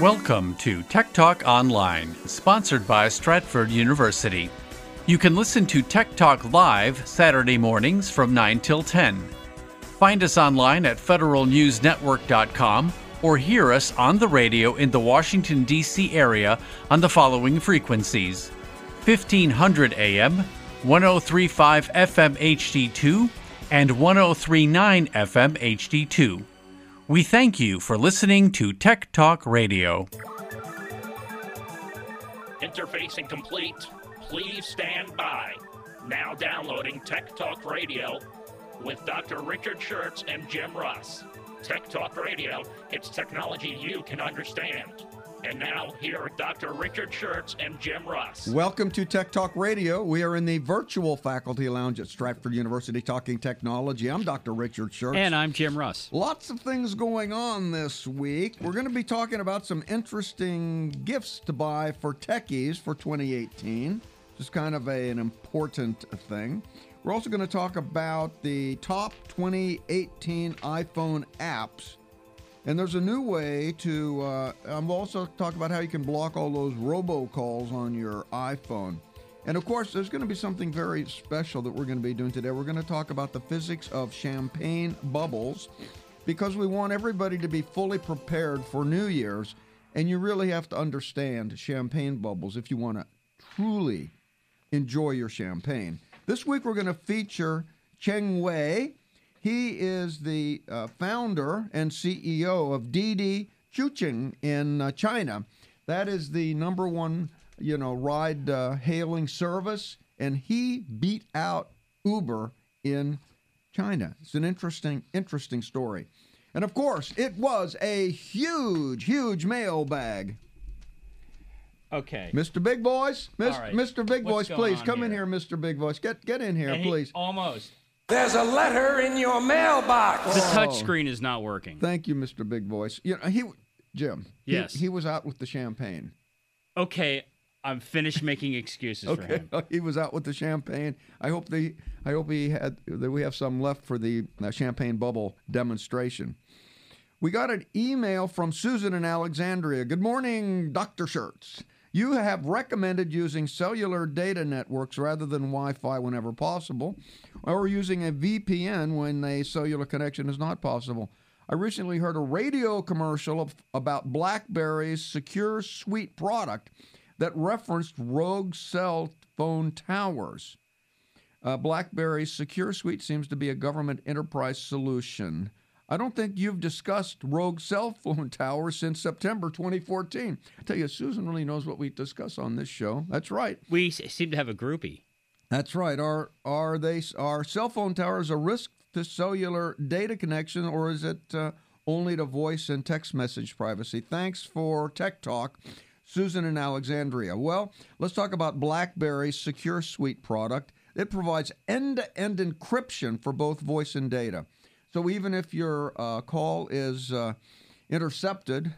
Welcome to Tech Talk Online, sponsored by Stratford University. You can listen to Tech Talk live Saturday mornings from 9 till 10. Find us online at federalnewsnetwork.com or hear us on the radio in the Washington, D.C. area on the following frequencies 1500 AM, 1035 FM HD2, and 1039 FM HD2. We thank you for listening to Tech Talk Radio. Interfacing complete. Please stand by. Now downloading Tech Talk Radio with Dr. Richard Shurtz and Jim Russ. Tech Talk Radio, it's technology you can understand. And now, here are Dr. Richard Shurtz and Jim Russ. Welcome to Tech Talk Radio. We are in the virtual faculty lounge at Stratford University talking technology. I'm Dr. Richard Shurtz. And I'm Jim Russ. Lots of things going on this week. We're going to be talking about some interesting gifts to buy for techies for 2018. Just kind of a, an important thing. We're also going to talk about the top 2018 iPhone apps. And there's a new way to. Uh, I'm also talk about how you can block all those robocalls on your iPhone. And of course, there's going to be something very special that we're going to be doing today. We're going to talk about the physics of champagne bubbles because we want everybody to be fully prepared for New Year's. And you really have to understand champagne bubbles if you want to truly enjoy your champagne. This week, we're going to feature Cheng Wei. He is the uh, founder and CEO of Didi Chuxing in uh, China. That is the number one, you know, ride uh, hailing service, and he beat out Uber in China. It's an interesting, interesting story. And of course, it was a huge, huge mailbag. Okay. Mr. Big Voice, All right. Mr. Big Voice, please come in here? here, Mr. Big Voice. Get get in here, And he- please. almost. There's a letter in your mailbox. The touch screen is not working. Thank you, Mr. Big Voice. You know, he, Jim. Yes. He, was out with the champagne. Okay, I'm finished making excuses for him. he was out with the champagne. I hope the I hope he had that we have some left for the uh, champagne bubble demonstration. We got an email from Susan in Alexandria. Good morning, Dr. Shurtz. You have recommended using cellular data networks rather than Wi Fi whenever possible, or using a VPN when a cellular connection is not possible. I recently heard a radio commercial of, about BlackBerry's Secure Suite product that referenced rogue cell phone towers. Uh, BlackBerry's Secure Suite seems to be a government enterprise solution. I don't think you've discussed rogue cell phone towers since September 2014. I tell you, Susan really knows what we discuss on this show. That's right. We seem to have a groupie. That's right. Are are they are cell phone towers a risk to cellular data connection, or is it uh, only to voice and text message privacy? Thanks for Tech Talk, Susan in Alexandria. Well, let's talk about BlackBerry's Secure Suite product. It provides end-to-end encryption for both voice and data. So even if your uh, call is uh, intercepted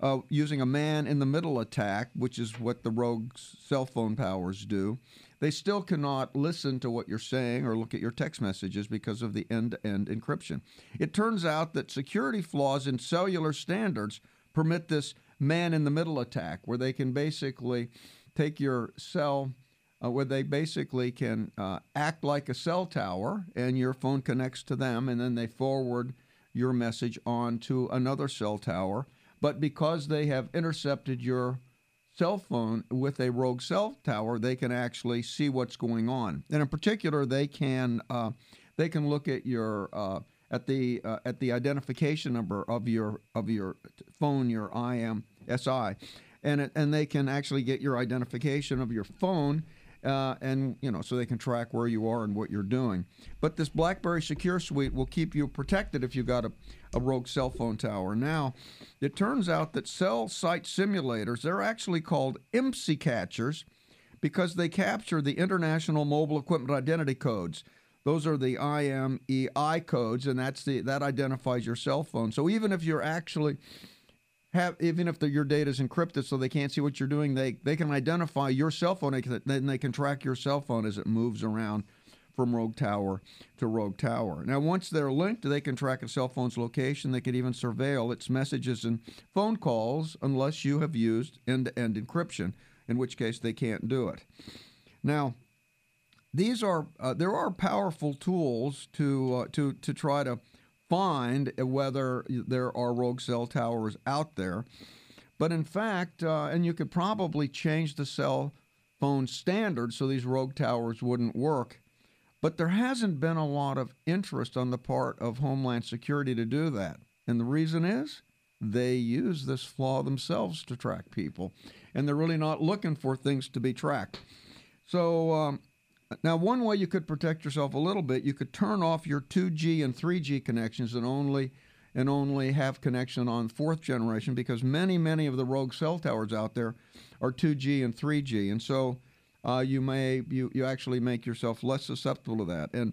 uh, using a man in the middle attack, which is what the rogue cell phone powers do, they still cannot listen to what you're saying or look at your text messages because of the end to end encryption. It turns out that security flaws in cellular standards permit this man in the middle attack, where they can basically take your cell. Uh, where they basically can uh, act like a cell tower and your phone connects to them and then they forward your message on to another cell tower but because they have intercepted your cell phone with a rogue cell tower, they can actually see what's going on. And in particular, they can uh, they can look at your uh, at the uh, at the identification number of your of your phone, your IMSI, and it, and they can actually get your identification of your phone. Uh, and you know, so they can track where you are and what you're doing. But this BlackBerry Secure Suite will keep you protected if you've got a, a rogue cell phone tower. Now, it turns out that cell site simulators they're actually called IMSI catchers because they capture the International Mobile Equipment Identity Codes. Those are the IMEI codes, and that's the that identifies your cell phone. So even if you're actually have even if the, your data is encrypted so they can't see what you're doing they they can identify your cell phone they can, then they can track your cell phone as it moves around from rogue tower to rogue tower. Now, once they're linked, they can track a cell phone's location. They can even surveil its messages and phone calls unless you have used end to end encryption, in which case they can't do it. Now, these are uh, there are powerful tools to uh, to to try to find whether there are rogue cell towers out there. But in fact, uh, and you could probably change the cell phone standard so these rogue towers wouldn't work. But there hasn't been a lot of interest on the part of Homeland Security to do that. And the reason is they use this flaw themselves to track people. And they're really not looking for things to be tracked. So, um, now, one way you could protect yourself a little bit, you could turn off your 2G and 3G connections and only and only have connection on fourth generation because many, many of the rogue cell towers out there are 2G and 3G, and so uh, you may you you actually make yourself less susceptible to that. And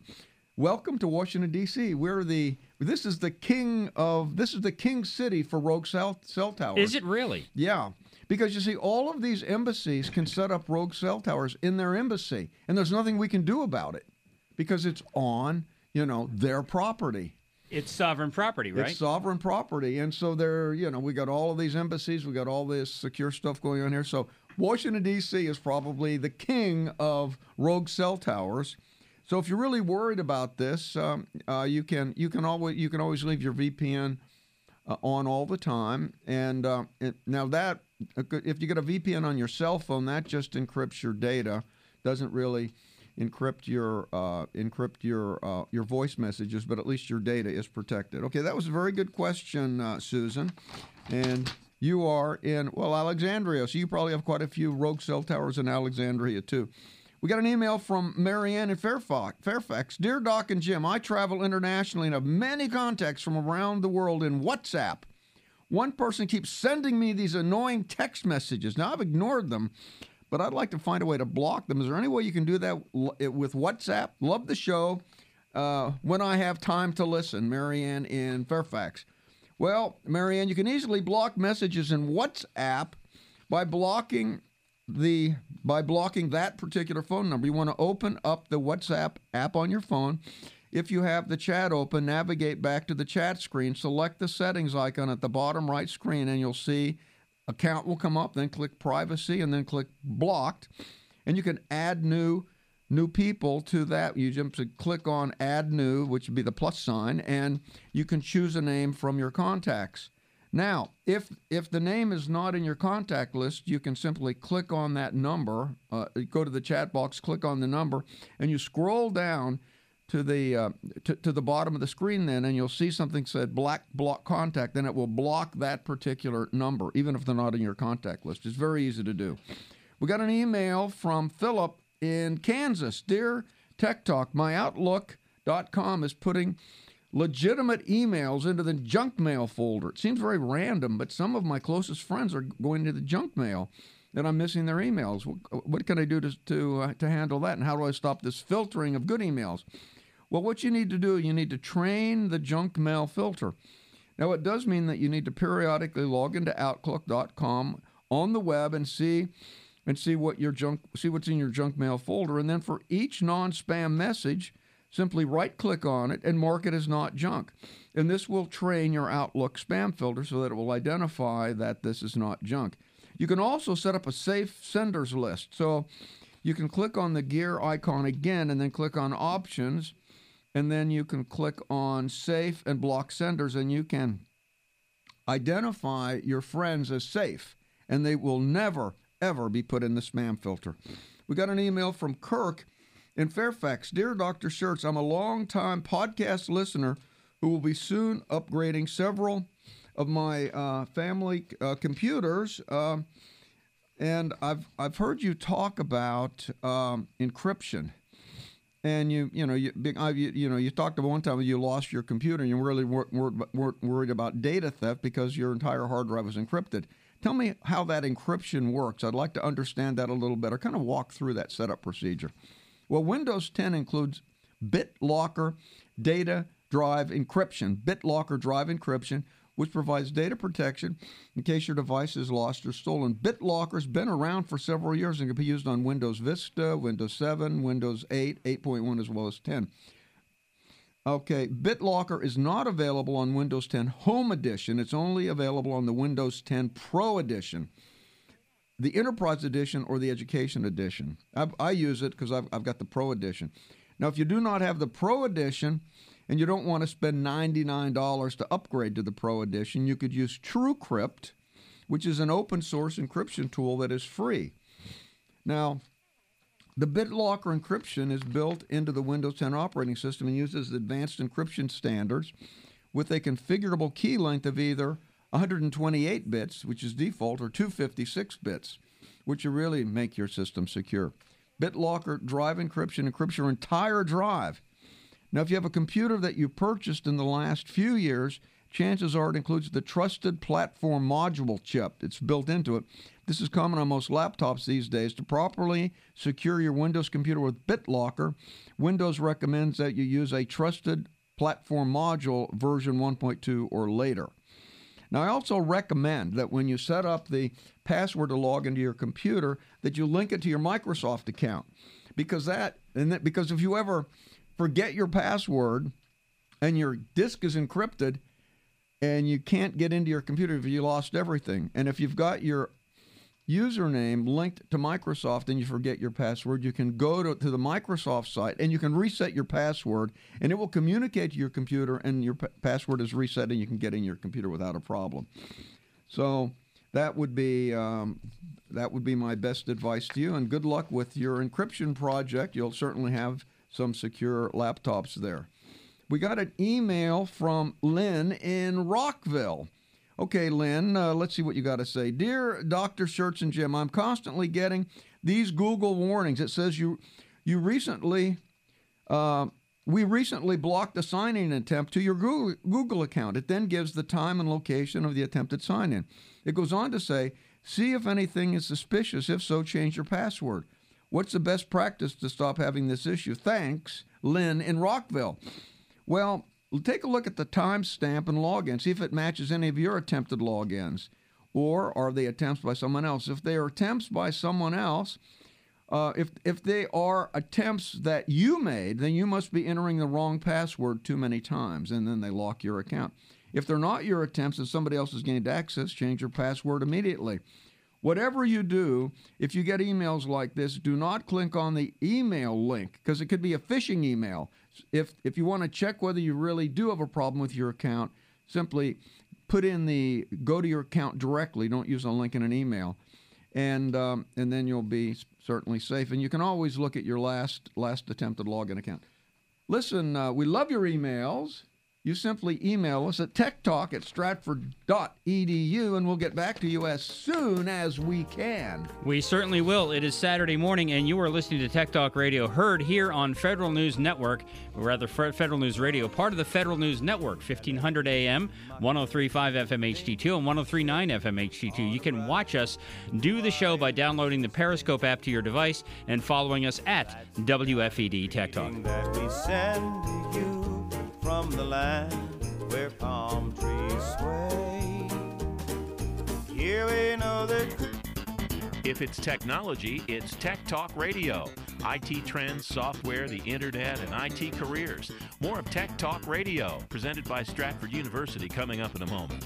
welcome to Washington D.C. We're the this is the king of this is the king city for rogue cell cell towers. Is it really? Yeah. Because you see, all of these embassies can set up rogue cell towers in their embassy, and there's nothing we can do about it because it's on, you know, their property. It's sovereign property, right? It's sovereign property, and so there, you know, we got all of these embassies, we got all this secure stuff going on here. So Washington D.C. is probably the king of rogue cell towers. So if you're really worried about this, um, uh, you can you can always you can always leave your VPN uh, on all the time. And uh, it, now that if you get a VPN on your cell phone, that just encrypts your data. Doesn't really encrypt your uh, encrypt your uh, your voice messages, but at least your data is protected. Okay, that was a very good question, uh, Susan, and. You are in, well, Alexandria, so you probably have quite a few rogue cell towers in Alexandria, too. We got an email from Marianne in Fairfax. Fairfax. Dear Doc and Jim, I travel internationally and have many contacts from around the world in WhatsApp. One person keeps sending me these annoying text messages. Now, I've ignored them, but I'd like to find a way to block them. Is there any way you can do that with WhatsApp? Love the show. Uh, when I have time to listen, Marianne in Fairfax. Well, Marianne, you can easily block messages in WhatsApp by blocking the by blocking that particular phone number. You want to open up the WhatsApp app on your phone. If you have the chat open, navigate back to the chat screen, select the settings icon at the bottom right screen, and you'll see account will come up. Then click privacy, and then click blocked, and you can add new new people to that. You just click on add new, which would be the plus sign, and you can choose a name from your contacts. Now, if if the name is not in your contact list, you can simply click on that number. Uh, go to the chat box, click on the number, and you scroll down to the uh, to, to the bottom of the screen then and you'll see something said black block contact then it will block that particular number even if they're not in your contact list it's very easy to do we got an email from philip in kansas dear tech talk my outlook.com is putting legitimate emails into the junk mail folder it seems very random but some of my closest friends are going to the junk mail and I'm missing their emails. What, what can I do to to, uh, to handle that? And how do I stop this filtering of good emails? Well, what you need to do, you need to train the junk mail filter. Now, it does mean that you need to periodically log into Outlook.com on the web and see and see what your junk see what's in your junk mail folder, and then for each non-spam message, simply right-click on it and mark it as not junk. And this will train your Outlook spam filter so that it will identify that this is not junk. You can also set up a safe senders list. So you can click on the gear icon again and then click on options and then you can click on safe and block senders and you can identify your friends as safe and they will never ever be put in the spam filter. We got an email from Kirk in Fairfax. Dear Dr. Shurtz, I'm a long-time podcast listener who will be soon upgrading several of my uh, family uh, computers. Uh, and I've, I've heard you talk about um, encryption and you you know you, you, you know you talked about one time you lost your computer and you really weren't, weren't, worried about data theft because your entire hard drive was encrypted. Tell me how that encryption works. I'd like to understand that a little better. Kind of walk through that setup procedure. Well, Windows 10 includes BitLocker data drive encryption. BitLocker drive encryption, which provides data protection in case your device is lost or stolen. BitLocker's been around for several years and can be used on Windows Vista, Windows 7, Windows 8, 8.1, as well as 10. Okay, BitLocker is not available on Windows 10 Home Edition. It's only available on the Windows 10 Pro Edition, the Enterprise Edition, or the Education Edition. I, I use it because I've, I've got the Pro Edition. Now, if you do not have the Pro Edition, and you don't want to spend $99 to upgrade to the Pro Edition, you could use TrueCrypt, which is an open source encryption tool that is free. Now, the BitLocker encryption is built into the Windows 10 operating system and uses advanced encryption standards with a configurable key length of either 128 bits, which is default, or 256 bits, which will really make your system secure. BitLocker Drive Encryption encrypts your entire drive now, if you have a computer that you purchased in the last few years, chances are it includes the Trusted Platform Module chip. It's built into it. This is common on most laptops these days. To properly secure your Windows computer with BitLocker, Windows recommends that you use a Trusted Platform Module version 1.2 or later. Now, I also recommend that when you set up the password to log into your computer, that you link it to your Microsoft account, because that and that because if you ever forget your password and your disk is encrypted and you can't get into your computer if you lost everything. And if you've got your username linked to Microsoft and you forget your password, you can go to, to the Microsoft site and you can reset your password and it will communicate to your computer and your p- password is reset and you can get in your computer without a problem. So that would be um, that would be my best advice to you and good luck with your encryption project. You'll certainly have some secure laptops there. We got an email from Lynn in Rockville. Okay, Lynn, uh, let's see what you got to say. Dear Dr. Shurtz and Jim, I'm constantly getting these Google warnings. It says you you recently uh, we recently blocked a sign-in attempt to your Google, Google account. It then gives the time and location of the attempted sign-in. It goes on to say, see if anything is suspicious. If so, change your password. What's the best practice to stop having this issue? Thanks, Lynn in Rockville. Well, take a look at the timestamp and login. See if it matches any of your attempted logins. Or are they attempts by someone else? If they are attempts by someone else, uh, if, if they are attempts that you made, then you must be entering the wrong password too many times, and then they lock your account. If they're not your attempts and somebody else has gained access, change your password immediately. Whatever you do, if you get emails like this, do not click on the email link because it could be a phishing email. If if you want to check whether you really do have a problem with your account, simply put in the go to your account directly. Don't use a link in an email, and um, and then you'll be certainly safe. And you can always look at your last last attempted login account. Listen, uh, we love your emails you simply email us at techtalk at stratford.edu and we'll get back to you as soon as we can. We certainly will. It is Saturday morning and you are listening to Tech Talk Radio, heard here on Federal News Network, or rather Federal News Radio, part of the Federal News Network, 1500 AM, 1035 FM HD2 and 1039 FM HD2. You can watch us do the show by downloading the Periscope app to your device and following us at WFED Tech Talk from the land where palm trees sway. Here we know that. If it's technology, it's Tech Talk Radio. IT trends, software, the internet, and IT careers. More of Tech Talk Radio, presented by Stratford University, coming up in a moment.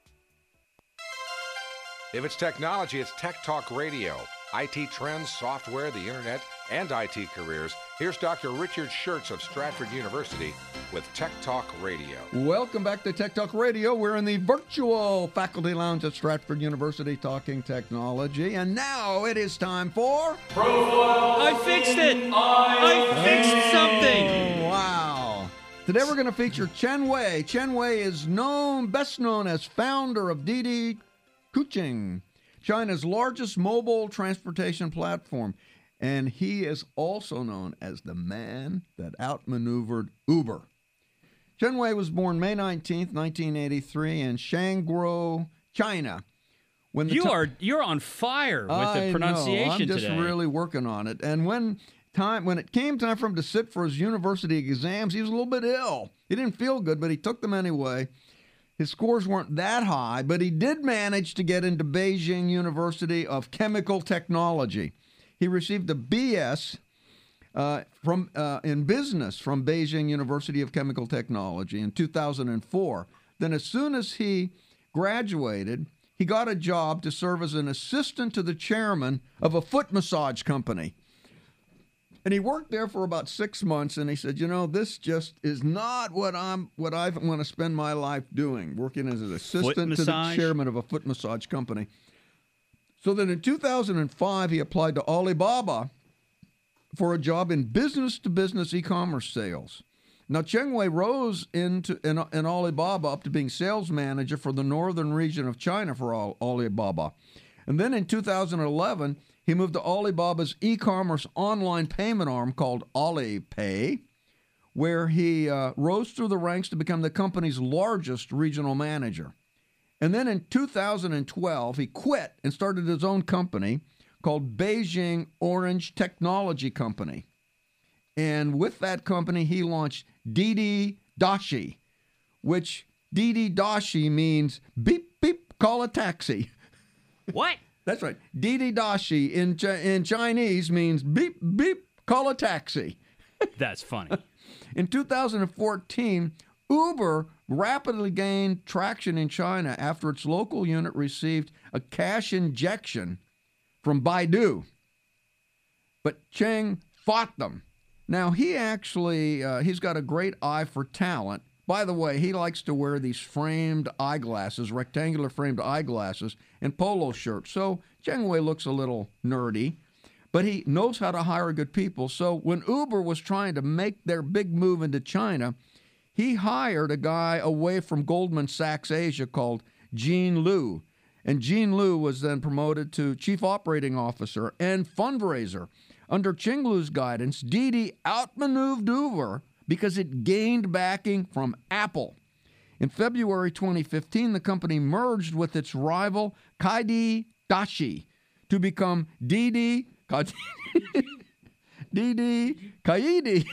If it's technology, it's Tech Talk Radio. IT trends, software, the internet, and IT careers. Here's Dr. Richard Shurtz of Stratford University with Tech Talk Radio. Welcome back to Tech Talk Radio. We're in the virtual faculty lounge at Stratford University talking technology. And now it is time for. I fixed it. I fixed oh, something. Wow. Today we're going to feature Chen Wei. Chen Wei is known, best known as founder of Didi Chuxing, China's largest mobile transportation platform. And he is also known as the man that outmaneuvered Uber. Chen Wei was born May 19th, 1983, in Shangguo, China. When You are you're on fire with I the pronunciation know. I'm just today. really working on it. And when time when it came time for him to sit for his university exams, he was a little bit ill. He didn't feel good, but he took them anyway. His scores weren't that high, but he did manage to get into Beijing University of Chemical Technology. He received a BS uh, from uh, in business from Beijing University of Chemical Technology in 2004. Then, as soon as he graduated, he got a job to serve as an assistant to the chairman of a foot massage company. And he worked there for about six months, and he said, "You know, this just is not what I'm what I want to spend my life doing, working as an assistant to the chairman of a foot massage company." So then, in 2005, he applied to Alibaba for a job in business to business e commerce sales. Now, Cheng Wei rose into in, in Alibaba up to being sales manager for the northern region of China for Al- Alibaba. And then in 2011, he moved to Alibaba's e commerce online payment arm called Alipay, where he uh, rose through the ranks to become the company's largest regional manager. And then in 2012, he quit and started his own company called Beijing Orange Technology Company. And with that company, he launched Didi Dashi, which Didi Dashi means beep, beep, call a taxi. what? That's right. Didi Dashi in, in Chinese means beep, beep, call a taxi. That's funny. In 2014, Uber rapidly gained traction in China after its local unit received a cash injection from Baidu. But Cheng fought them. Now he actually uh, he's got a great eye for talent. By the way, he likes to wear these framed eyeglasses, rectangular framed eyeglasses, and polo shirts. So Cheng Wei looks a little nerdy, but he knows how to hire good people. So when Uber was trying to make their big move into China, he hired a guy away from Goldman Sachs Asia called Jean Liu. And Jean Liu was then promoted to chief operating officer and fundraiser. Under Ching Liu's guidance, Didi outmaneuvered Uber because it gained backing from Apple. In February 2015, the company merged with its rival Kuaidi Dashi to become Didi Didi Kuaidi.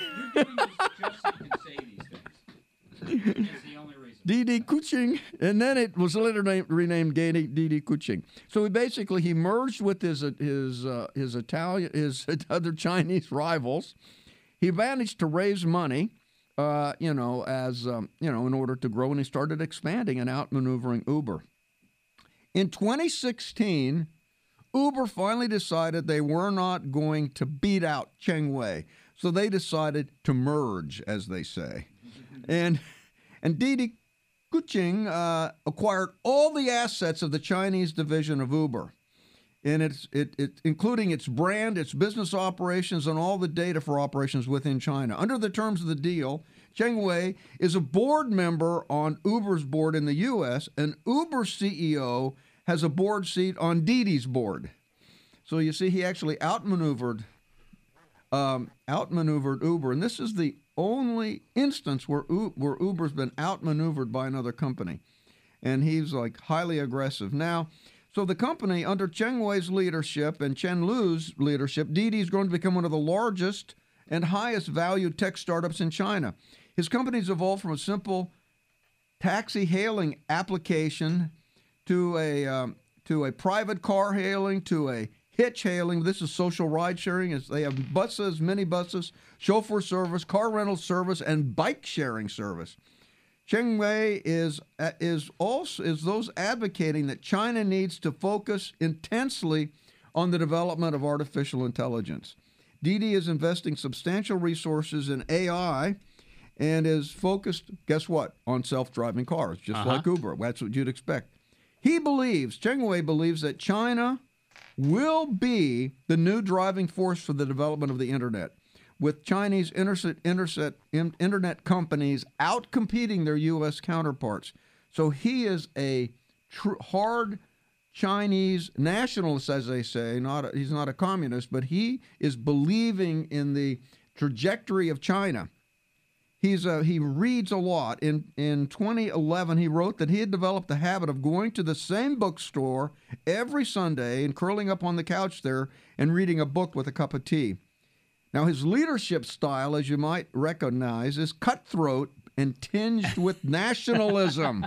Didi Chuxing, and then it was later named, renamed Didi Chuxing. So he basically he merged with his his uh, his Italian his other Chinese rivals. He managed to raise money, uh, you know, as um, you know, in order to grow, and he started expanding and outmaneuvering Uber. In 2016, Uber finally decided they were not going to beat out Cheng Wei, so they decided to merge, as they say, and and Didi Chuxing uh, acquired all the assets of the Chinese division of Uber, and it's it, it including its brand, its business operations, and all the data for operations within China. Under the terms of the deal, Cheng Wei is a board member on Uber's board in the U.S. and Uber CEO has a board seat on Didi's board. So you see, he actually outmaneuvered um, outmaneuvered Uber, and this is the only instance where U- where Uber's been outmaneuvered by another company. and he's like highly aggressive now. So the company, under Cheng Wei's leadership and Chen Lu's leadership, Didi is going to become one of the largest and highest valued tech startups in China. His company's evolved from a simple taxi hailing application to a um, to a private car hailing to a hitch hailing. This is social ride sharing. They have buses, minibuses, chauffeur service, car rental service, and bike sharing service. Cheng Wei is uh, is also is those advocating that China needs to focus intensely on the development of artificial intelligence. Didi is investing substantial resources in AI and is focused, guess what, on self-driving cars, just Uh-huh. like Uber. That's what you'd expect. He believes, Cheng Wei believes that China will be the new driving force for the development of the internet, with Chinese internet, internet, in- internet companies outcompeting their U.S. counterparts. So he is a tr- hard Chinese nationalist, as they say. Not a, he's not a communist, but he is believing in the trajectory of China. He's uh, he reads a lot. In in 2011, he wrote that he had developed the habit of going to the same bookstore every Sunday and curling up on the couch there and reading a book with a cup of tea. Now, his leadership style, as you might recognize, is cutthroat and tinged with nationalism.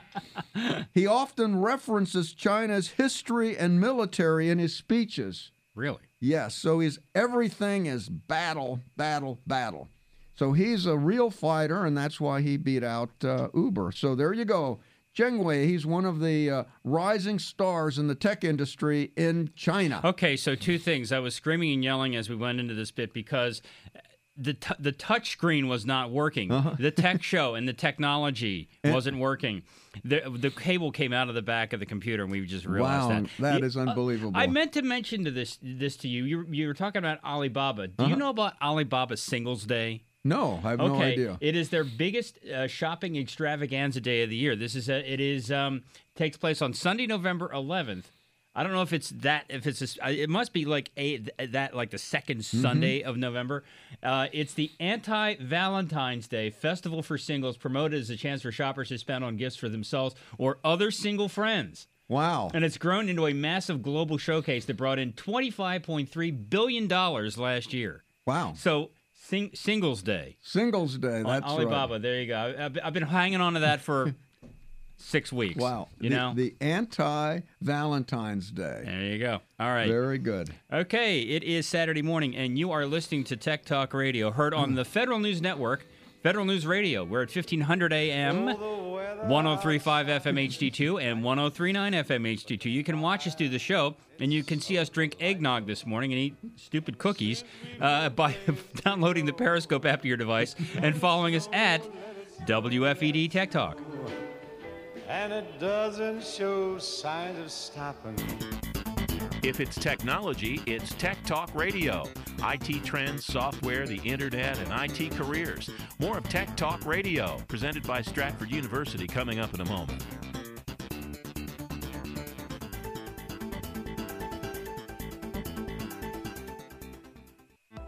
he often references China's history and military in his speeches. Really? Yes, so his everything is battle, battle, battle. So he's a real fighter, and that's why he beat out uh, Uber. So there you go. Zheng Wei, he's one of the uh, rising stars in the tech industry in China. Okay, so two things. I was screaming and yelling as we went into this bit because the t- the touch screen was not working. Uh-huh. The tech show and the technology wasn't working. The the cable came out of the back of the computer, and we just realized Wow, that. that You- is unbelievable. I meant to mention to this this to you. You you were talking about Alibaba. Do Uh-huh. you know about Alibaba Singles Day? No, I have no okay, idea. it is their biggest uh, shopping extravaganza day of the year. This is a, it is um, takes place on Sunday, November 11th. I don't know if it's that if it's a, it must be like a that like the 2nd Mm-hmm. Sunday of November. Uh, it's the anti Valentine's Day festival for singles, promoted as a chance for shoppers to spend on gifts for themselves or other single friends. Wow. And it's grown into a massive global showcase that brought in $25.3 billion last year. Wow. So, sing, Singles Day. Singles Day. On That's Alibaba. right. There you go. I've, I've been hanging on to that for six weeks. Wow. You the, know? the anti Valentine's Day. there you go. All right. Very good. Okay. It is Saturday morning, and you are listening to Tech Talk Radio, heard on hmm. the Federal News Network, Federal News Radio. We're at 1500 AM, 1035 FM HD2, and 1039 FM HD2. You can watch us do the show, and you can see us drink eggnog this morning and eat stupid cookies uh, by downloading the Periscope app to your device and following us at WFED Tech Talk. and it doesn't show signs of stopping. If it's technology, it's Tech Talk Radio. IT trends, software, the internet, and IT careers. More of Tech Talk Radio, presented by Stratford University, coming up in a moment.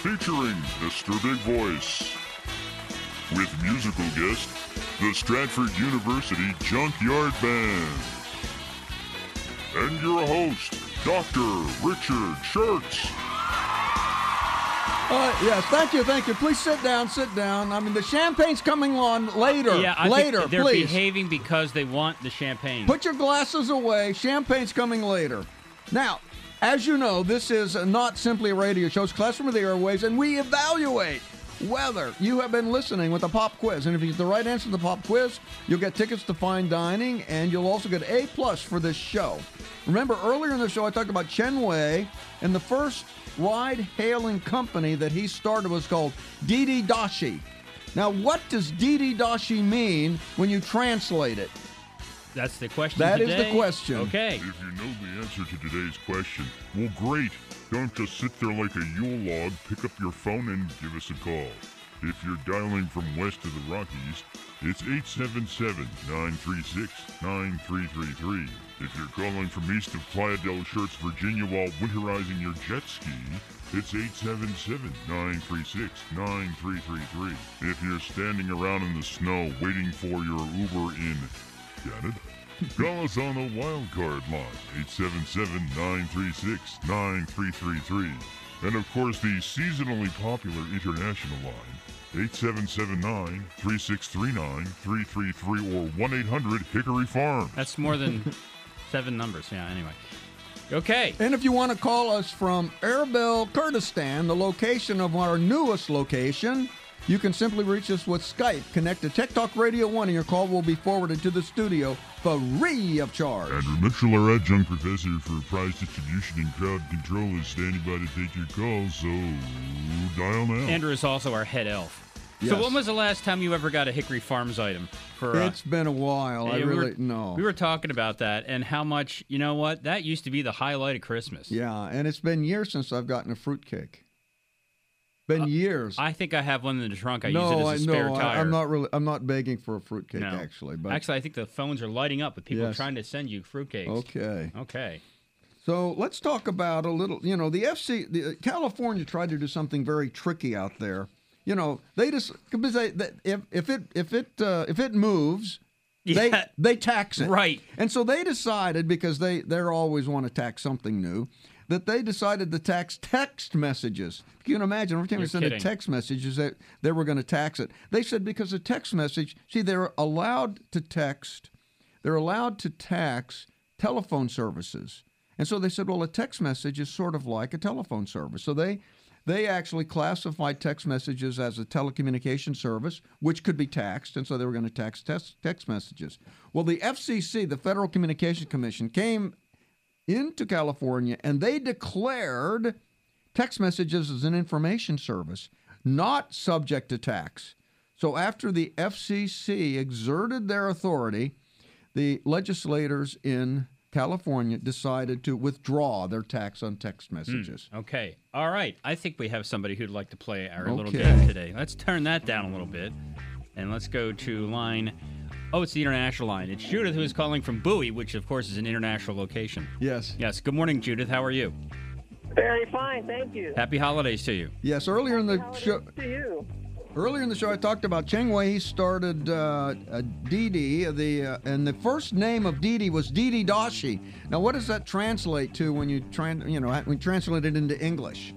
featuring Mr. Big Voice, with musical guest, the Stratford University Junkyard Band, and your host, Dr. Richard Shurtz. Uh, yes, thank you, thank you. Please sit down, sit down. I mean, the champagne's coming on later. Yeah, I later, think they're please. behaving because they want the champagne. Put your glasses away. Champagne's coming later. Now, as you know, this is not simply a radio show. It's Classroom of the Airwaves, and we evaluate whether you have been listening with the pop quiz. And if you get the right answer to the pop quiz, you'll get tickets to fine dining, and you'll also get A plus for this show. Remember, earlier in the show, I talked about Chen Wei, and the first ride-hailing company that he started was called Didi Dashi. Now, what does Didi Dashi mean when you translate it? That's the question. That is today. the question. Okay. If you know the answer to today's question, well, great. Don't just sit there like a Yule log. Pick up your phone and give us a call. If you're dialing from west of the Rockies, it's 877-936-9333. If you're calling from east of Playa del Shirts, Virginia while winterizing your jet ski, it's 877-936-9333. If you're standing around in the snow waiting for your Uber in Canada, call us on the wild card line, 877-936-9333. And of course, the seasonally popular international line, 8779-3639-333 or 1-800-HICKORY FARM. That's more than seven numbers. Yeah, anyway. Okay. And if you want to call us from Erbil, Kurdistan, the location of our newest location, you can simply reach us with Skype. Connect to Tech Talk Radio 1 and your call will be forwarded to the studio free of charge. Andrew Mitchell, our adjunct professor for prize distribution and crowd control, is standing by to take your calls, so dial now. Andrew is also our head elf. Yes. So when was the last time you ever got a Hickory Farms item? For uh, It's been a while. I yeah, we were- really no. We were talking about that and how much. You know what? That used to be the highlight of Christmas. Yeah, and it's been years since I've gotten a fruitcake. Been years. Uh, I think I have one in the trunk. I no, use it as a I spare know. tire. I, am not really. I'm not begging for a fruitcake No. actually, but Actually, I think the phones are lighting up with people Yes. trying to send you fruitcakes. okay. Okay. So let's talk about a little. You know, the FC, the, California tried to do something very tricky out there. You know, they just because they, that if if it if it uh, if it moves, they they tax it Right. And so they decided because they they always want to tax something new. That they decided to tax text messages. You can imagine every time You're you send a text message, is that they were going to tax it. They said because a text message, see, they're allowed to text, they're allowed to tax telephone services. And so they said, well, a text message is sort of like a telephone service. So they they actually classified text messages as a telecommunication service, which could be taxed, and so they were going to tax text, text messages. Well, the FCC, the Federal Communications Commission, came into California and they declared text messages as an information service, not subject to tax. So after the FCC exerted their authority, the legislators in California decided to withdraw their tax on text hmm, messages. Okay. All right. I think we have somebody who'd like to play our little game today. Let's turn that down a little bit. And let's go to line. Oh, it's the international line. It's Judith who is calling from Bowie, which of course is an international location. Yes. Yes. Good morning, Judith. How are you? Very fine, thank you. Happy holidays to you. Yes, earlier in the show, To you. earlier in the show, I talked about Cheng Wei. He started uh, uh, Didi, the uh, and the first name of Didi was Didi Dashi. Now, what does that translate to when you try, you know, when you translate it into English?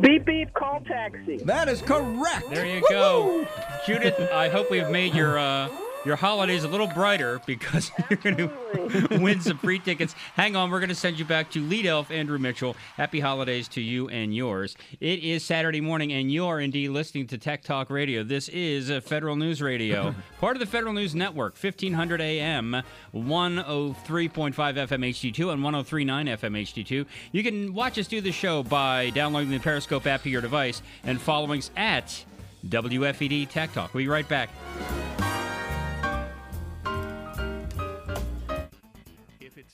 Beep beep, call taxi. That is correct. There you go, Judith. I hope we've made your uh, your holidays a little brighter because you're going to win some free tickets. Hang on, we're going to send you back to lead elf Andrew Mitchell. Happy holidays to you and yours. It is Saturday morning, and you're indeed listening to Tech Talk Radio. This is uh, Federal News Radio, part of the Federal News Network, 1500 AM, 103.5 FM HD2 and 103.9 FM HD2. You can watch us do the show by downloading the Periscope app to your device and following us at WFED Tech Talk. We'll be right back.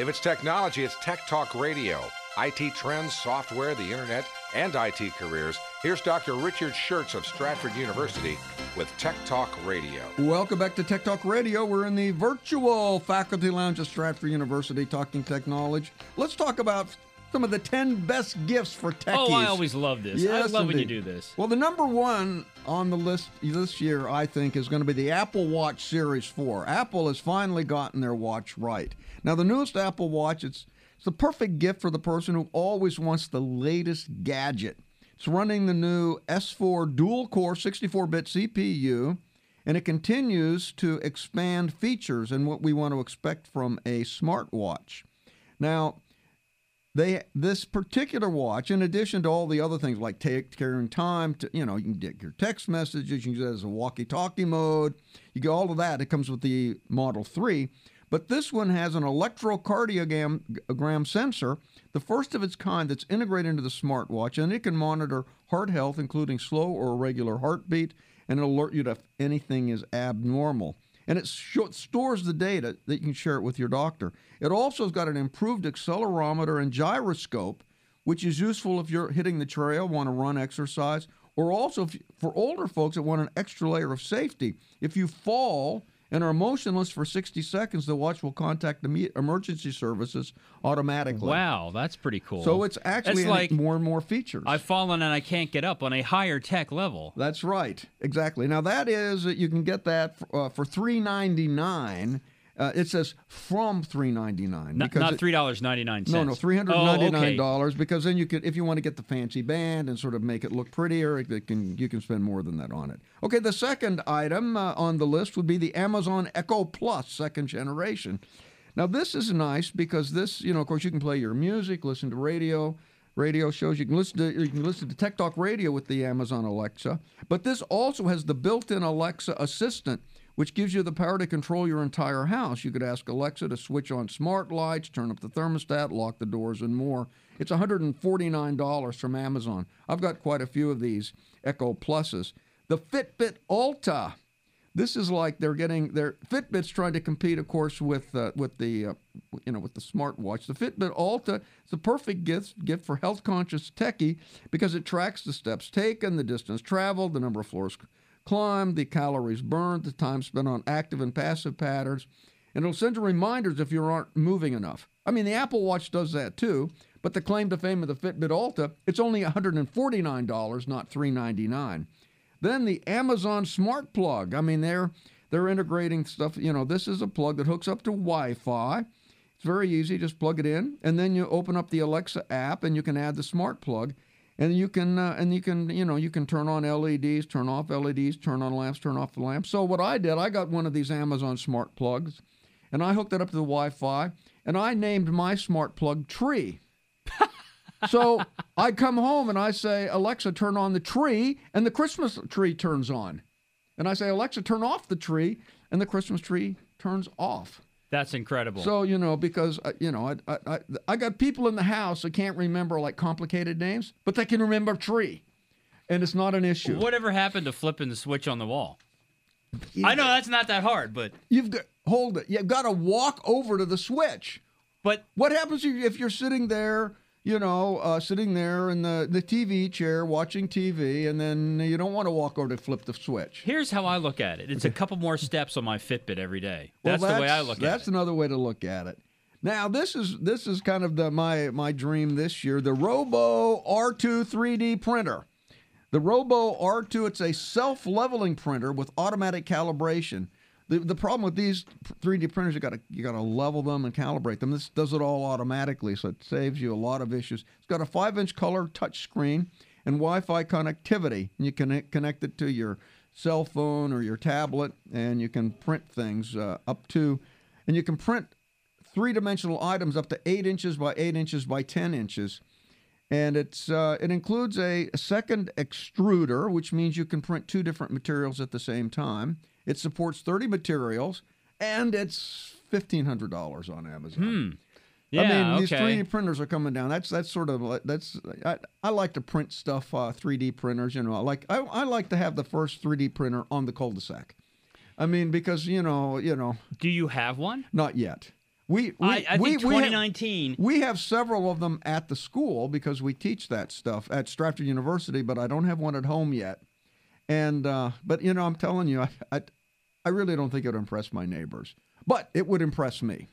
If it's technology, it's Tech Talk Radio. IT trends, software, the internet, and IT careers. Here's Dr. Richard Shurtz of Stratford University with Tech Talk Radio. Welcome back to Tech Talk Radio. We're in the virtual faculty lounge at Stratford University talking technology. Let's talk about some of the 10 best gifts for techies. Oh, I always love this. I Yes, love when you do this. Well, the number one on the list this year, I think, is going to be the Apple Watch Series 4. Apple has finally gotten their watch right. Now, the newest Apple Watch, it's, it's the perfect gift for the person who always wants the latest gadget. It's running the new S4 dual core 64 bit CPU, and it continues to expand features and what we want to expect from a smartwatch. Now, they this particular watch, in addition to all the other things like take care and time, to you know, you can get your text messages, you can use it as a walkie-talkie mode, you get all of that. It comes with the Model Three, but this one has an electrocardiogram sensor, the first of its kind that's integrated into the smartwatch, and it can monitor heart health, including slow or irregular heartbeat, and alert you if anything is abnormal and it stores the data that you can share it with your doctor. It also has got an improved accelerometer and gyroscope, which is useful if you're hitting the trail, want to run exercise, or also if, for older folks that want an extra layer of safety. If you fall and are motionless for 60 seconds, the watch will contact the emergency services automatically. Wow, that's pretty cool. So it's actually like more and more features. I've fallen and I can't get up on a higher tech level. That's right, exactly. Now that is that you can get that uh, for three ninety nine. Uh, it says from three ninety nine Not, not three dollars ninety nine. No, no, three hundred ninety nine Oh, okay. dollars because then you could, if you want to get the fancy band and sort of make it look prettier, it, it can you can spend more than that on it. Okay, the second item uh, on the list would be the Amazon Echo Plus second generation. Now this is nice because this, you know, of course, you can play your music, listen to radio, radio shows. You can listen to you can listen to Tech Talk Radio with the Amazon Alexa. But this also has the built-in Alexa assistant, which gives you the power to control your entire house. You could ask Alexa to switch on smart lights, turn up the thermostat, lock the doors, and more. It's $149 from Amazon. I've got quite a few of these Echo Pluses. The Fitbit Alta. This is like they're getting their Fitbit's trying to compete, of course, with uh, with the uh, you know with the smartwatch. The Fitbit Alta is the perfect gift gift for health conscious techie because it tracks the steps taken, the distance traveled, the number of floors climbed, the calories burned, the time spent on active and passive patterns, and it'll send you reminders if you aren't moving enough. I mean, the Apple Watch does that too, but the claim to fame of the Fitbit Alta, it's only $149, not 399. Then the Amazon Smart Plug. I mean, they're they're integrating stuff. You know, this is a plug that hooks up to Wi-Fi. It's very easy. Just plug it in, and then you open up the Alexa app, and you can add the smart plug, and you can uh, and you can you know you can turn on LEDs, turn off LEDs, turn on lamps, turn off the lamps. So what I did, I got one of these Amazon smart plugs, and I hooked it up to the Wi-Fi, and I named my smart plug Tree. so I come home and I say, Alexa, turn on the tree, and the Christmas tree turns on. And I say, Alexa, turn off the tree, and the Christmas tree turns off. That's incredible. So you know, because uh, you know, I, I I I got people in the house that can't remember like complicated names, but they can remember tree, and it's not an issue. Whatever happened to flipping the switch on the wall? I know that's not that hard, but You've got hold it. You've got to walk over to the switch. But what happens if you're sitting there? You know, uh, sitting there in the, the TV chair watching TV, and then you don't want to walk over to flip the switch. Here's how I look at it. It's a couple more steps on my Fitbit every day. Well, That's, the way I look at it. That's another way to look at it. Now this is this is kind of the my my dream this year. The Robo R2 3D printer. The Robo R2 it's a self-leveling printer with automatic calibration. The, the problem with these 3D printers you got to you got to level them and calibrate them. This does it all automatically, so it saves you a lot of issues. It's got a five-inch color touch screen and Wi-Fi connectivity. And you can connect it to your cell phone or your tablet, and you can print things uh, up to, and you can print three-dimensional items up to eight inches by eight inches by ten inches. And it's uh, it includes a second extruder, which means you can print two different materials at the same time. It supports 30 materials, and it's fifteen hundred dollars on Amazon. Hmm. I Yeah, mean, these okay. 3D printers are coming down. That's that's sort of like- that's I, I like to print stuff uh, 3D printers. You know, I like I, I like to have the first 3D printer on the cul-de-sac. I mean, because you know, you know. Do you have one? Not yet. We, we I- I we, think we have- we have several of them at the school because we teach that stuff at Stratford University, but I don't have one at home yet. And uh, but you know, I'm telling you, I, I I really don't think it would impress my neighbors, but it would impress me.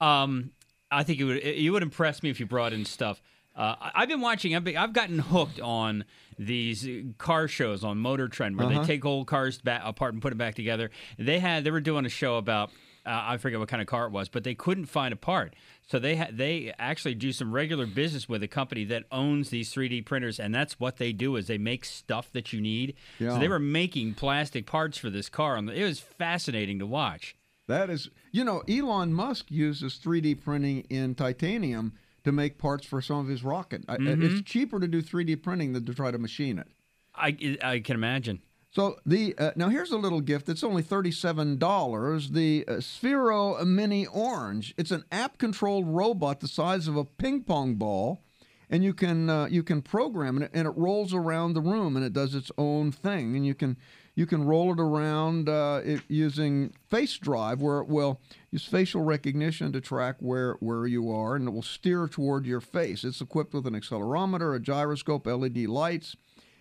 Um, I think it would you would impress me if you brought in stuff. Uh, I've been watching. I've, been, I've gotten hooked on these car shows on Motor Trend where Uh-huh. they take old cars back apart and put them back together. They had they were doing a show about uh, I forget what kind of car it was, but they couldn't find a part. So they ha- they actually do some regular business with a company that owns these 3D printers, and that's what they do is they make stuff that you need. So they were making plastic parts for this car, and it was fascinating to watch. That is, you know, Elon Musk uses 3D printing in titanium to make parts for some of his rocket. Mhm. It's cheaper to do 3D printing than to try to machine it. I I can imagine. So the uh, now here's a little gift. It's only thirty-seven dollars. The uh, Sphero Mini Orange. It's an app-controlled robot the size of a ping pong ball, and you can uh, you can program it, and it rolls around the room, and it does its own thing, and you can you can roll it around uh, it, using Face Drive, where it will use facial recognition to track where where you are, and it will steer toward your face. It's equipped with an accelerometer, a gyroscope, LED lights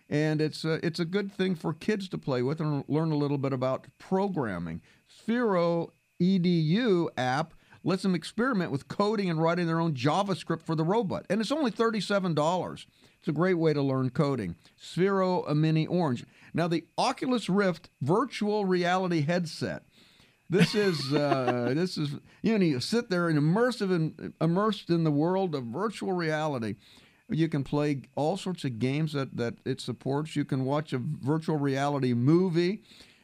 and it's a, it's a good thing for kids to play with and learn a little bit about programming. Sphero EDU app lets them experiment with coding and writing their own JavaScript for the robot, and it's only thirty-seven dollars. It's a great way to learn coding. Sphero a Mini Orange. Now the Oculus Rift virtual reality headset. This is uh, this is you know you sit there and immersive and immersed in the world of virtual reality. You can play all sorts of games that, that it supports. You can watch a virtual reality movie.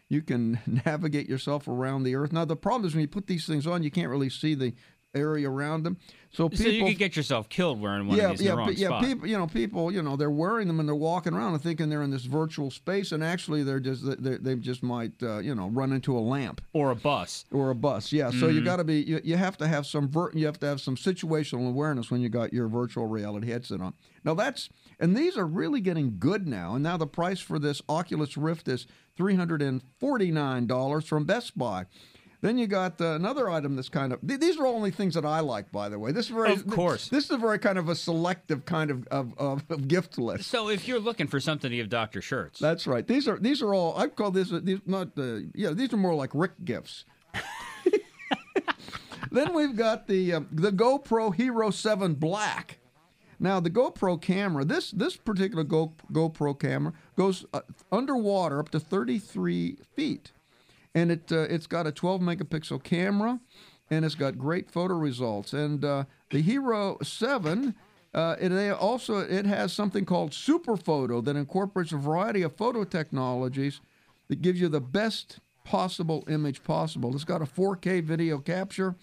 You can navigate yourself around the earth. Now the problem is when you put these things on, you can't really see the area around them. So people so you could get yourself killed wearing one yeah, of these in yeah, the wrong pe- yeah. spot. People, you know, people, you know, they're wearing them and they're walking around and thinking they're in this virtual space, and actually they're just they they just might uh, you know run into a lamp or a bus or a bus. Yeah, so you Mhm. got to be you, you have to have some ver- you have to have some situational awareness when you got your virtual reality headset on. Now that's and these are really getting good now. And now the price for this Oculus Rift is three hundred and forty nine dollars from Best Buy. Then you got uh, another item that's kind of. th- These are only things that I like, by the way. This is very, Of course. This is a very kind of a selective kind of of, of, of gift list. So if you're looking for something to give Dr. Shurtz, That's right. These are these are all. I call this these not uh, yeah. These are more like Rick gifts. then we've got the um, the GoPro Hero Seven Black. Now the GoPro camera, this this particular Go, GoPro camera goes uh, underwater up to 33 feet, and it uh, it's got a 12 megapixel camera, and it's got great photo results. And uh, the Hero Seven, uh, it also it has something called Super Photo that incorporates a variety of photo technologies that gives you the best possible image possible. It's got a 4K video capture,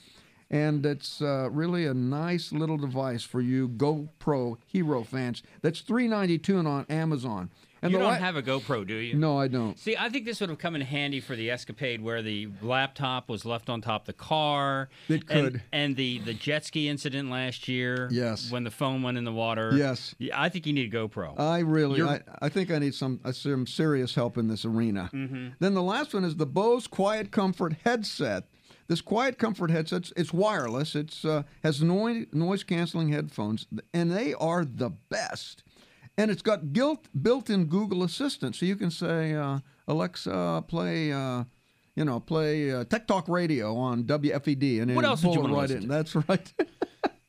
and it's uh, really a nice little device for you GoPro Hero fans. That's 392 on Amazon. And you don't la- have a GoPro, do you? No, I don't. See, I think this would have come in handy for the escapade where the laptop was left on top of the car. It and- could. And, the, the jet ski incident last year. Yes. When the phone went in the water. Yes. Yeah, I think you need a GoPro. I really, I, I think I need some uh, some serious help in this arena. Mhm. Then the last one is the Bose Quiet Comfort headset. This Quiet Comfort headset, it's wireless. It's uh, has noise noise canceling headphones, and they are the best. And it's got guilt, built-in Google Assistant, so you can say, uh, "Alexa, play." Uh, you know, play uh, Tech Talk Radio on WFED, and What else would you pull it wanna right in. That's right.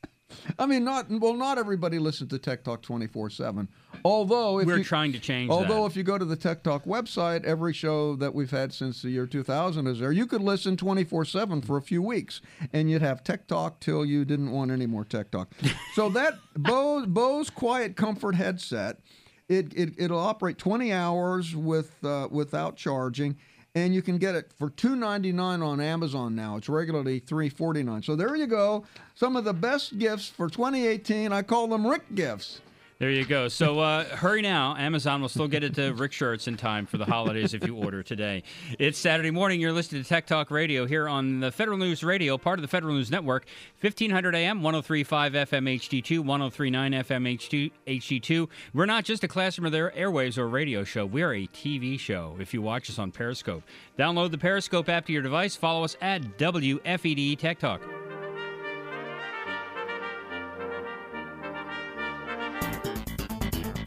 I mean, not well. Not everybody listens to Tech Talk twenty four seven. Although, if We're you, trying to change Although, that. if you go to the Tech Talk website, every show that we've had since the year two thousand is there. You could listen twenty four seven for a few weeks, and you'd have Tech Talk till you didn't want any more Tech Talk. so that Bose Bose Quiet Comfort headset, it, it it'll operate twenty hours with uh, without charging. And you can get it for two ninety nine on Amazon now. It's regularly three forty nine. So there you go. Some of the best gifts for 2018. I call them Rick gifts. There you go. So uh, hurry now. Amazon will still get it to Rick Shurtz in time for the holidays if you order today. It's Saturday morning. You're listening to Tech Talk Radio here on the Federal News Radio, part of the Federal News Network, 1500 AM, 1035 FM HD2, 1039 FM HD2, HD2. We're not just a classroom of their airwaves or radio show. We're a TV show if you watch us on Periscope. Download the Periscope app to your device. Follow us at WFED Tech Talk.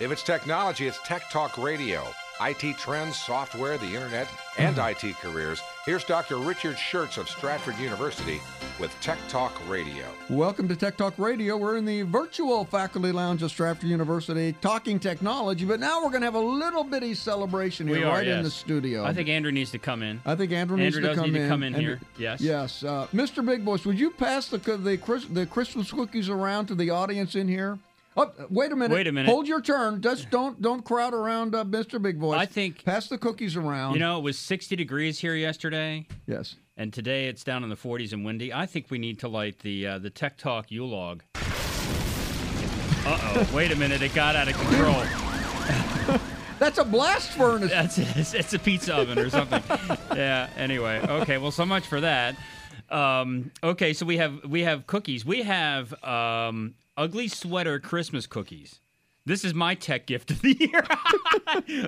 If it's technology, it's Tech Talk Radio. IT trends, software, the internet, and IT careers. Here's Dr. Richard Shurtz of Stratford University with Tech Talk Radio. Welcome to Tech Talk Radio. We're in the virtual faculty lounge of Stratford University talking technology, but now we're going to have a little bitty celebration here are, right in the studio. I think Andrew needs to come in. I think Andrew needs Andrew to come need in. to come in Andrew- here. Yes. Yes. Uh, Mr. Big Voice, would you pass the the, Chris, the Christmas cookies around to the audience in here? Oh, wait a minute. Wait a minute. Hold your turn. Just don't don't crowd around uh, Mr. Big Voice. I think pass the cookies around. You know, it was 60 degrees here yesterday. Yes. And today it's down in the 40s and windy. I think we need to light the uh, the Tech Talk Yule log. Uh oh! Wait a minute! It got out of control. That's a blast furnace. That's it's, it's a pizza oven or something. yeah. Anyway, okay. Well, so much for that. Um, okay, so we have we have cookies. We have um, ugly sweater Christmas cookies. This is my tech gift of the year.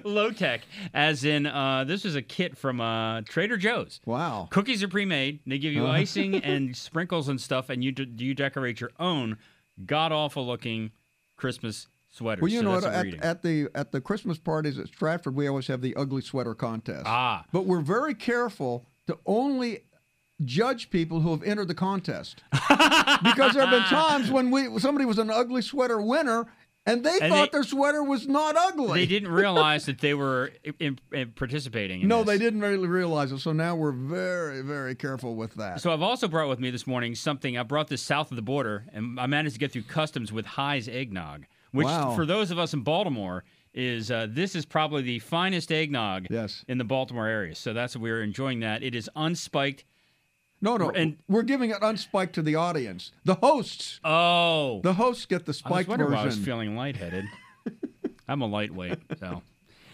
Low tech, as in uh, this is a kit from uh, Trader Joe's. Wow. Cookies are pre-made. They give you Uh-huh. icing and sprinkles and stuff, and you d- you decorate your own god awful looking Christmas sweater. Well, you So know, that's what, what we're at, at the at the Christmas parties at Stratford, we always have the ugly sweater contest. Ah. But we're very careful to only judge people who have entered the contest, because there have been times when we somebody was an ugly sweater winner, and they And thought they- their sweater was not ugly. They didn't realize that they were in, in participating. In No, this. they didn't really realize it. So now we're very, very careful with that. So I've also brought with me this morning something. I brought this south of the border, and I managed to get through customs with High's eggnog, which Wow. for those of us in Baltimore is uh, this is probably the finest eggnog yes. in the Baltimore area. So that's we're enjoying that. It is unspiked. No, no, and we're giving it unspiked to the audience. The hosts. Oh, The hosts get the I was spiked wondering version. why I was feeling lightheaded. I'm a lightweight, so.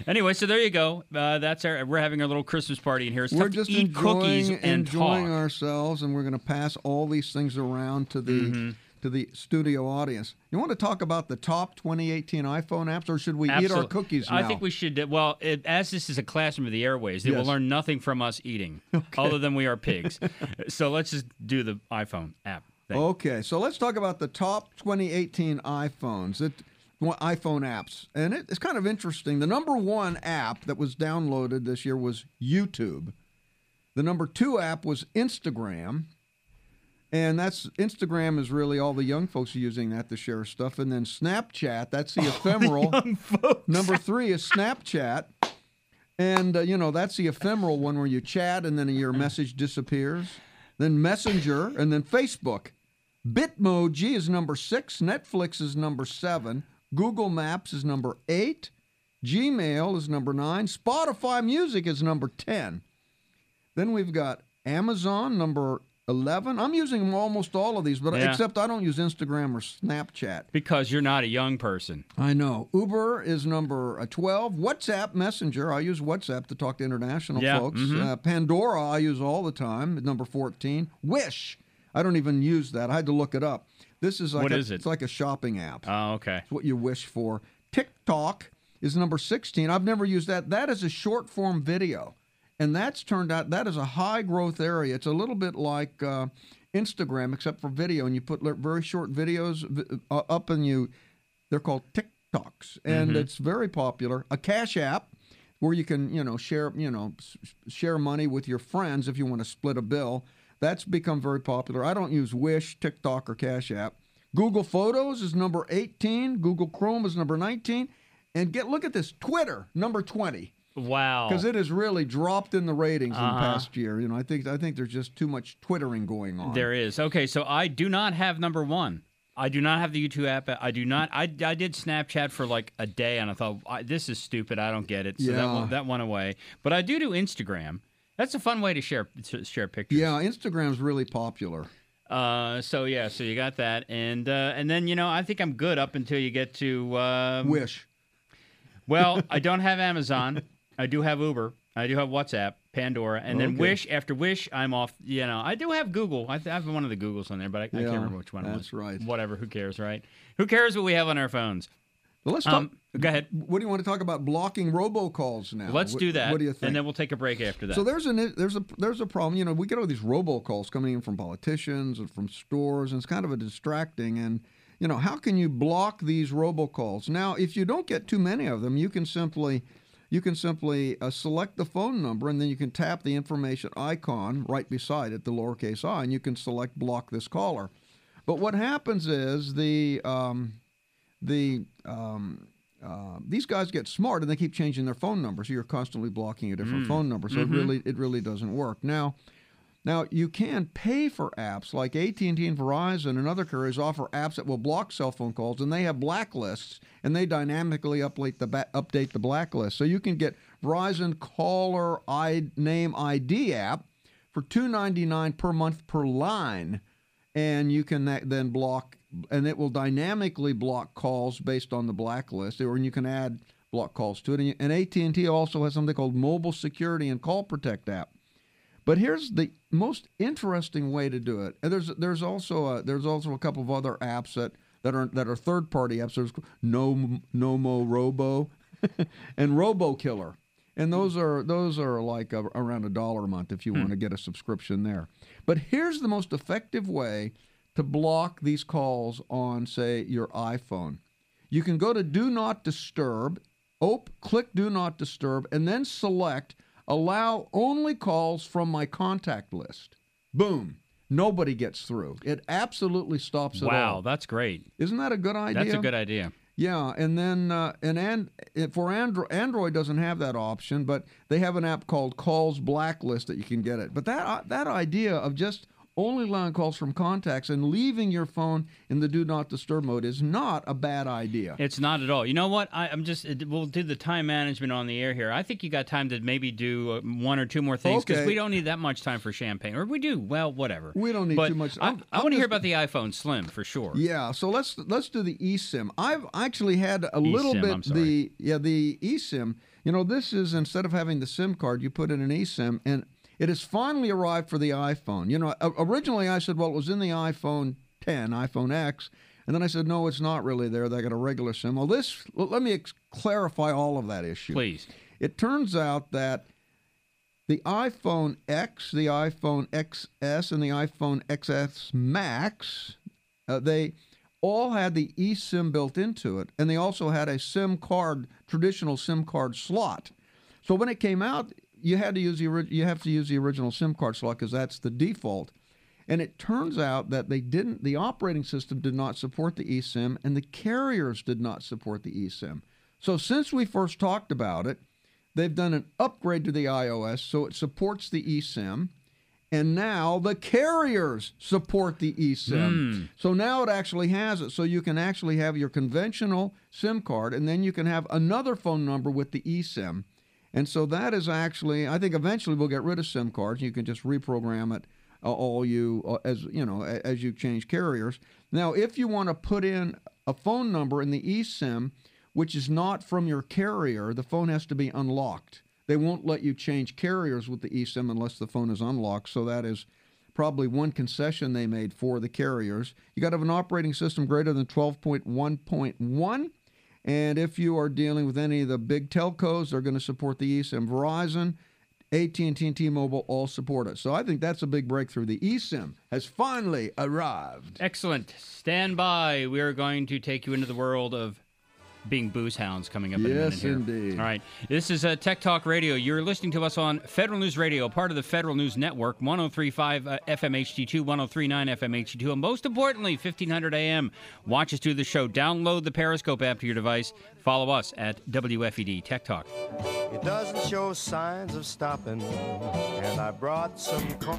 Anyway, so there you go. Uh, that's our. We're having our little Christmas party in here. It's we're tough to just eat enjoying, cookies and enjoying talk. ourselves, and we're going to pass all these things around to the Mm-hmm. To the studio audience. You want to talk about the top 2018 iPhone apps, or should we eat our cookies now? I think we should. Well, it, as this is a classroom of the airways, they will learn nothing from us eating, other than we are pigs. so let's just do the iPhone app. Thing. Okay, so let's talk about the top 2018 iPhones. It, iPhone apps, and it, it's kind of interesting. The number one app that was downloaded this year was YouTube. The number two app was Instagram, and that's Instagram is really all the young folks are using that to share stuff. And then Snapchat, that's the ephemeral. Number three is Snapchat. And, uh, you know, that's the ephemeral one where you chat and then your message disappears. Then Messenger and then Facebook. Bitmoji is number six. Netflix is number seven. Google Maps is number eight. Gmail is number nine. Spotify Music is number 10. Then we've got Amazon, number 11. I'm using almost all of these, but Yeah. except I don't use Instagram or Snapchat. Because you're not a young person. I know. Uber is number uh, 12. WhatsApp Messenger, I use WhatsApp to talk to international Yeah, folks. mhm. Uh, Pandora, I use all the time, number 14. Wish, I don't even use that. I had to look it up. This is like What a, is it? It's like a shopping app. Oh, okay. It's what you wish for. TikTok is number 16. I've never used that. That is a short form video. And that's turned out, that is a high growth area. It's a little bit like uh, Instagram, except for video. And you put very short videos uh, up and you, they're called TikToks. And Mhm. it's very popular. A cash app where you can, you know, share, you know, share money with your friends if you want to split a bill. That's become very popular. I don't use Wish, TikTok, or Cash App. Google Photos is number 18. Google Chrome is number 19. And get look at this Twitter, number 20. Wow. Because it has really dropped in the ratings in the Uh-huh. past year. You know, I think I think there's just too much twittering going on. There is. Okay, so I do not have number one. I do not have the YouTube app. I do not. I, I did Snapchat for like a day, and I thought I, this is stupid. I don't get it. So that Yeah. went, that went away. But I do do Instagram. That's a fun way to share to share pictures. Yeah, Instagram's really popular. Uh, so yeah, so you got that, and uh, and then you know I think I'm good up until you get to um, Wish. Well, I don't have Amazon. I do have Uber. I do have WhatsApp, Pandora, and then Okay. Wish. After Wish, I'm off. You know, I do have Google. I, th- I have one of the Googles on there, but I, I can't remember which one it that's was. right. Whatever. Who cares, right? Who cares what we have on our phones? Well, let's talk. Um, go ahead. What do you want to talk about blocking robocalls now? Let's What- do that. What do you think? And then we'll take a break after that. So there's an there's a there's a problem. You know, we get all these robocalls coming in from politicians and from stores, and it's kind of a distracting. And you know, how can you block these robocalls? Now, if you don't get too many of them, you can simply you can simply uh, select the phone number, and then you can tap the information icon right beside it, the lowercase i, and you can select block this caller. But what happens is the um, the um, uh, these guys get smart and they keep changing their phone number, so you're constantly blocking a different Mm. phone number. So Mhm. it really it really doesn't work. Now, now you can pay for apps like AT&T and Verizon and other carriers offer apps that will block cell phone calls, and they have blacklists, and they dynamically update the ba- update the blacklist. So you can get Verizon Caller I- Name ID app for two ninety nine per month per line and you can then block and it will dynamically block calls based on the blacklist or you can add block calls to it and AT&T also has something called mobile security and call protect app but here's the most interesting way to do it and there's there's also a, there's also a couple of other apps that that are that are third party apps there's no Nomorobo and RoboKiller and those are those are like a, around a dollar a month if you hmm. want to get a subscription there. But here's the most effective way to block these calls on, say, your iPhone. You can go to Do Not Disturb, op, click Do Not Disturb, and then select Allow only calls from my contact list. Boom. Nobody gets through. It absolutely stops it all. wow, that's great. Isn't that a good idea? That's a good idea. Yeah, and then uh, and and for Android, Android doesn't have that option, but they have an app called Calls Blacklist that you can get it. But that uh, that idea of just only allowing calls from contacts and leaving your phone in the do not disturb mode is not a bad idea. It's not at all. You know what? I, I'm just. We'll do the time management on the air here. I think you got time to maybe do uh, one or two more things because Okay. we don't need that much time for champagne, or we do. Well, whatever. We don't need But too much. I, I'm- I want to hear about the iPhone Slim for sure. Yeah, so let's let's do the eSIM. I've actually had a little bit the yeah the eSIM. You know, this is instead of having the SIM card, you put in an eSIM, and it has finally arrived for the iPhone. You know, originally I said, well, it was in the iPhone 10, iPhone X. And then I said, no, it's not really there. They got a regular SIM. Well, this, let me ex- clarify all of that issue. Please. It turns out that the iPhone X, the iPhone XS, and the iPhone XS Max, uh, they all had the eSIM built into it, and they also had a SIM card, traditional SIM card slot. So when it came out, you had to use the ori- you have to use the original SIM card slot because that's the default. And it turns out that they didn't. The operating system did not support the eSIM, and the carriers did not support the eSIM. So since we first talked about it, they've done an upgrade to the iOS so it supports the eSIM. And now the carriers support the eSIM. Hmm. So now it actually has it. So you can actually have your conventional SIM card, and then you can have another phone number with the eSIM. And so that is actually, I think eventually we'll get rid of SIM cards. You can just reprogram it uh, all you uh, as you know as you change carriers. Now, if you want to put in a phone number in the eSIM, which is not from your carrier, the phone has to be unlocked. They won't let you change carriers with the eSIM unless the phone is unlocked. So that is probably one concession they made for the carriers. You got to have an operating system greater than 12.1.1. And if you are dealing with any of the big telcos, they're going to support the eSIM. Verizon, AT&T, and T-Mobile all support it. So I think that's a big breakthrough. The eSIM has finally arrived. Excellent. Stand by. We are going to take you into the world of being booze hounds coming up in a minute Yes, here. indeed. All right. This is uh, Tech Talk Radio. You're listening to us on Federal News Radio, part of the Federal News Network, 1035 uh, FM HD2, 1039 FM HD2, and most importantly, 1500 AM. Watch us do the show. Download the Periscope app to your device. Follow us at WFED Tech Talk. It doesn't show signs of stopping, and I brought some. Co-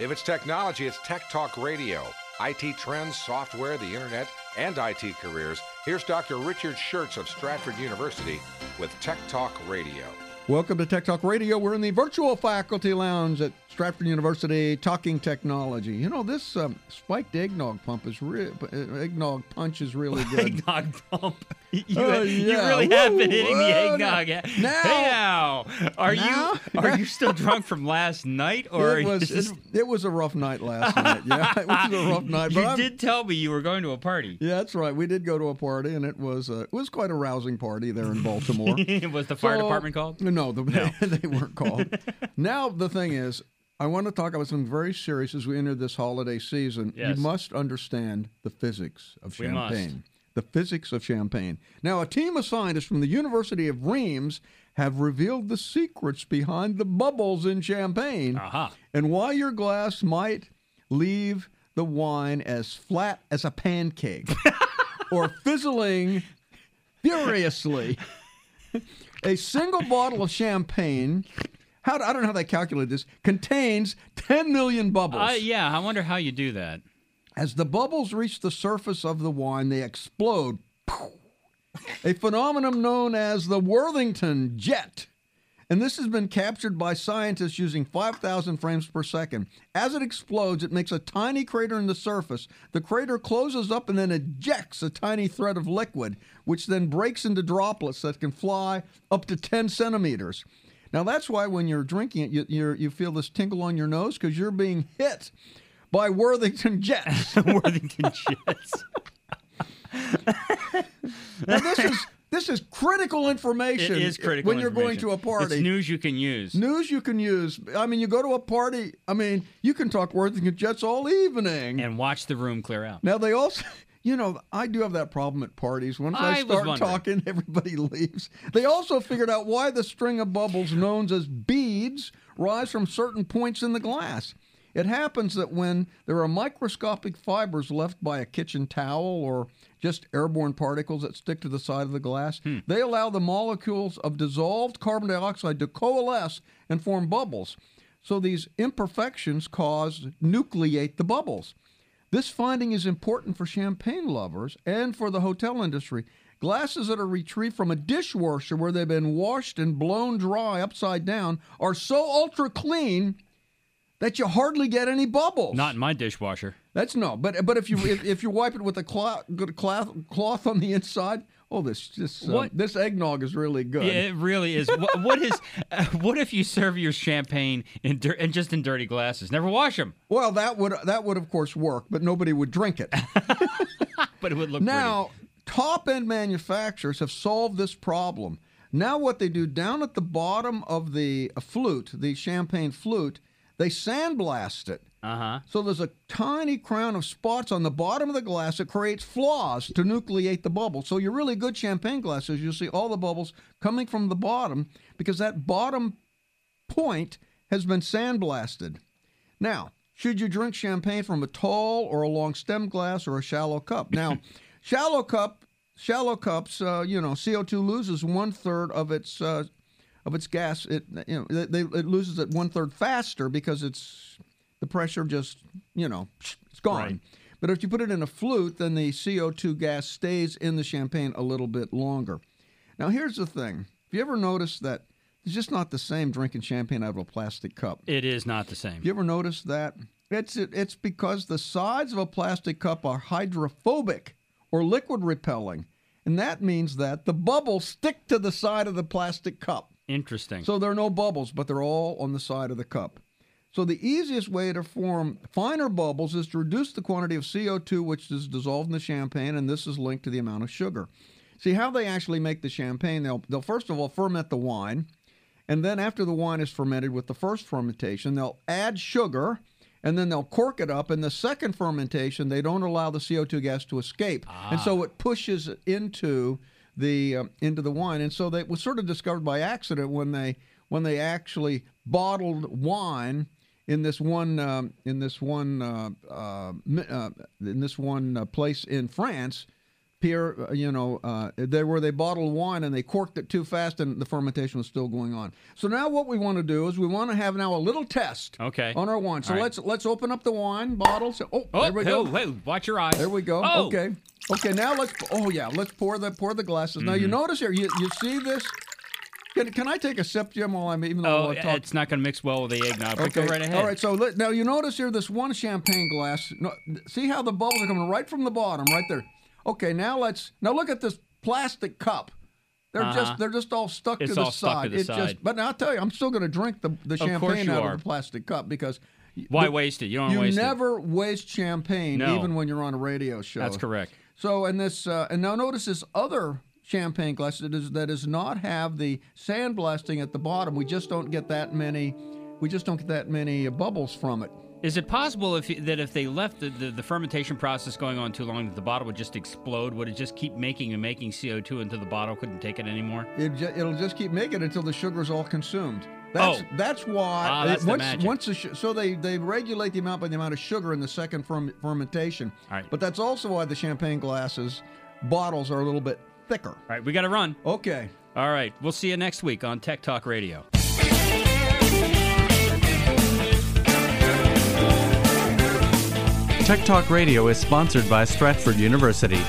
If it's technology, it's Tech Talk Radio. IT trends, software, the internet, and IT careers. Here's Dr. Richard Shurtz of Stratford University with Tech Talk Radio. Welcome to Tech Talk Radio. We're in the virtual faculty lounge at Stratford University, talking technology. You know, this um, spiked eggnog pump is re- uh, eggnog punch is really good. eggnog pump. You, you yeah. really have been Woo, hitting the eggnog. now- Hey now- now, are Now? you are you still drunk from last night, or it was is this- it, it was a rough night last night. Yeah, it was a rough night. you I'm- did tell me you were going to a party. Yeah, that's right. We did go to a party, and it was uh, it was quite a rousing party there in Baltimore. was the fire So- department called? No, the, they weren't called. now the thing is, I want to talk about something very serious as we enter this holiday season. Yes. You must understand the physics of We must. champagne. The physics of champagne. Now, a team of scientists from the University of Reims have revealed the secrets behind the bubbles in champagne Aha. and why your glass might leave the wine as flat as a pancake or fizzling furiously. A single bottle of champagne, how I don't know how they calculate this, contains 10 million bubbles. Uh, yeah, I wonder how you do that. As the bubbles reach the surface of the wine, they explode. A phenomenon known as the Worthington jet. And this has been captured by scientists using 5,000 frames per second. As it explodes, it makes a tiny crater in the surface. The crater closes up and then ejects a tiny thread of liquid, which then breaks into droplets that can fly up to 10 centimeters. Now that's why when you're drinking it, you you you feel this tingle on your nose because you're being hit by Worthington Jets. Worthington Jets. now this is this is critical information. It is critical when you're going to a party. It's news you can use. News you can use. I mean, you go to a party. I mean, you can talk Worthington Jets all evening and watch the room clear out. Now they also. You know, I do have that problem at parties. Once I, I start talking, everybody leaves. They also figured out why the string of bubbles known as beads rise from certain points in the glass. It happens that when there are microscopic fibers left by a kitchen towel or just airborne particles that stick to the side of the glass, hmm. they allow the molecules of dissolved carbon dioxide to coalesce and form bubbles. So these imperfections cause nucleate the bubbles. This finding is important for champagne lovers and for the hotel industry. Glasses that are retrieved from a dishwasher where they've been washed and blown dry upside down are so ultra clean that you hardly get any bubbles. Not in my dishwasher. That's no, but but if you if, if you wipe it with a cloth cloth cloth on the inside, oh this this uh, this eggnog is really good. Yeah, it really is. what, what is? Uh, what if you serve your champagne in dir- and just in dirty glasses? Never wash them. Well, that would that would of course work, but nobody would drink it. But it would look now, top end manufacturers have solved this problem. Now, what they do down at the bottom of the uh, flute, the champagne flute, they sandblast it. Uh huh. So there's a tiny crown of spots on the bottom of the glass that creates flaws to nucleate the bubble. So your really good champagne glasses, you'll see all the bubbles coming from the bottom because that bottom point has been sandblasted. Now, should you drink champagne from a tall or a long stem glass or a shallow cup? Now, shallow cup, shallow cups, uh, you know, CO2 loses one third of its uh, of its gas. It you know they, it loses it one third faster because it's the pressure just you know it's gone. Right. But if you put it in a flute, then the CO2 gas stays in the champagne a little bit longer. Now, here's the thing: have you ever noticed that it's just not the same drinking champagne out of a plastic cup? It is not the same. Have You ever noticed that? It's it's because the sides of a plastic cup are hydrophobic or liquid repelling, and that means that the bubbles stick to the side of the plastic cup. Interesting. So there are no bubbles, but they're all on the side of the cup. So the easiest way to form finer bubbles is to reduce the quantity of CO2 which is dissolved in the champagne, and this is linked to the amount of sugar. See how they actually make the champagne? They'll they'll first of all ferment the wine, and then after the wine is fermented with the first fermentation, they'll add sugar, and then they'll cork it up. In the second fermentation, they don't allow the CO2 gas to escape, and ah. so it pushes it into the um, into the wine. And so they was sort of discovered by accident when they when they actually bottled wine in this one um, in this one uh, uh, uh, in this one uh, place in France. Pierre, uh, you know, uh, there where they bottled wine and they corked it too fast, and the fermentation was still going on. So now what we want to do is we want to have now a little test Okay. on our wine. So right. let's let's open up the wine bottles. Oh, Oh, there we go. hey, watch your eyes. There we go. Oh. Okay. Okay. Now let's. Oh yeah. Let's pour the pour the glasses. Now you Mm-hmm. notice here. You, you see this? Can, can I take a sip, Jim? While I'm even though Oh, I talk. it's not going to mix well with the eggnog. But go right ahead. All right. So let, now you notice here this one champagne glass. No, see how the bubbles are coming right from the bottom, right there. Okay. Now let's now look at this plastic cup. They're Uh-huh. just they're just all stuck It's to the all stuck side. to the It side. Just, but now I'll tell you, I'm still going to drink the the course champagne out are. of the plastic cup because. Why the- waste it? You don't You waste it. never waste champagne, No. even when you're on a radio show. That's correct. So, and this, uh, and now notice this other champagne glass that is that does not have the sandblasting at the bottom. We just don't get that many. We just don't get that many uh, bubbles from it. Is it possible if that if they left the, the, the fermentation process going on too long, that the bottle would just explode? Would it just keep making and making CO2 until the bottle couldn't take it anymore? It ju- it'll just keep making it until the sugar's all consumed. That's Oh. that's why Ah, that's the magic. once the sh- so they they regulate the amount by the amount of sugar in the second ferm- fermentation. All right. But that's also why the champagne glasses bottles are a little bit thicker. All right, we got to run. Okay. All right, we'll see you next week on Tech Talk Radio. Tech Talk Radio is sponsored by Stratford University.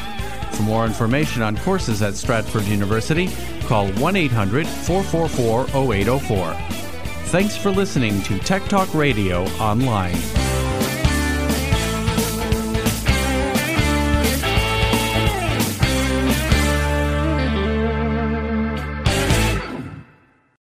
For more information on courses at Stratford University, call 1 800 444 0804. Thanks for listening to Tech Talk Radio Online.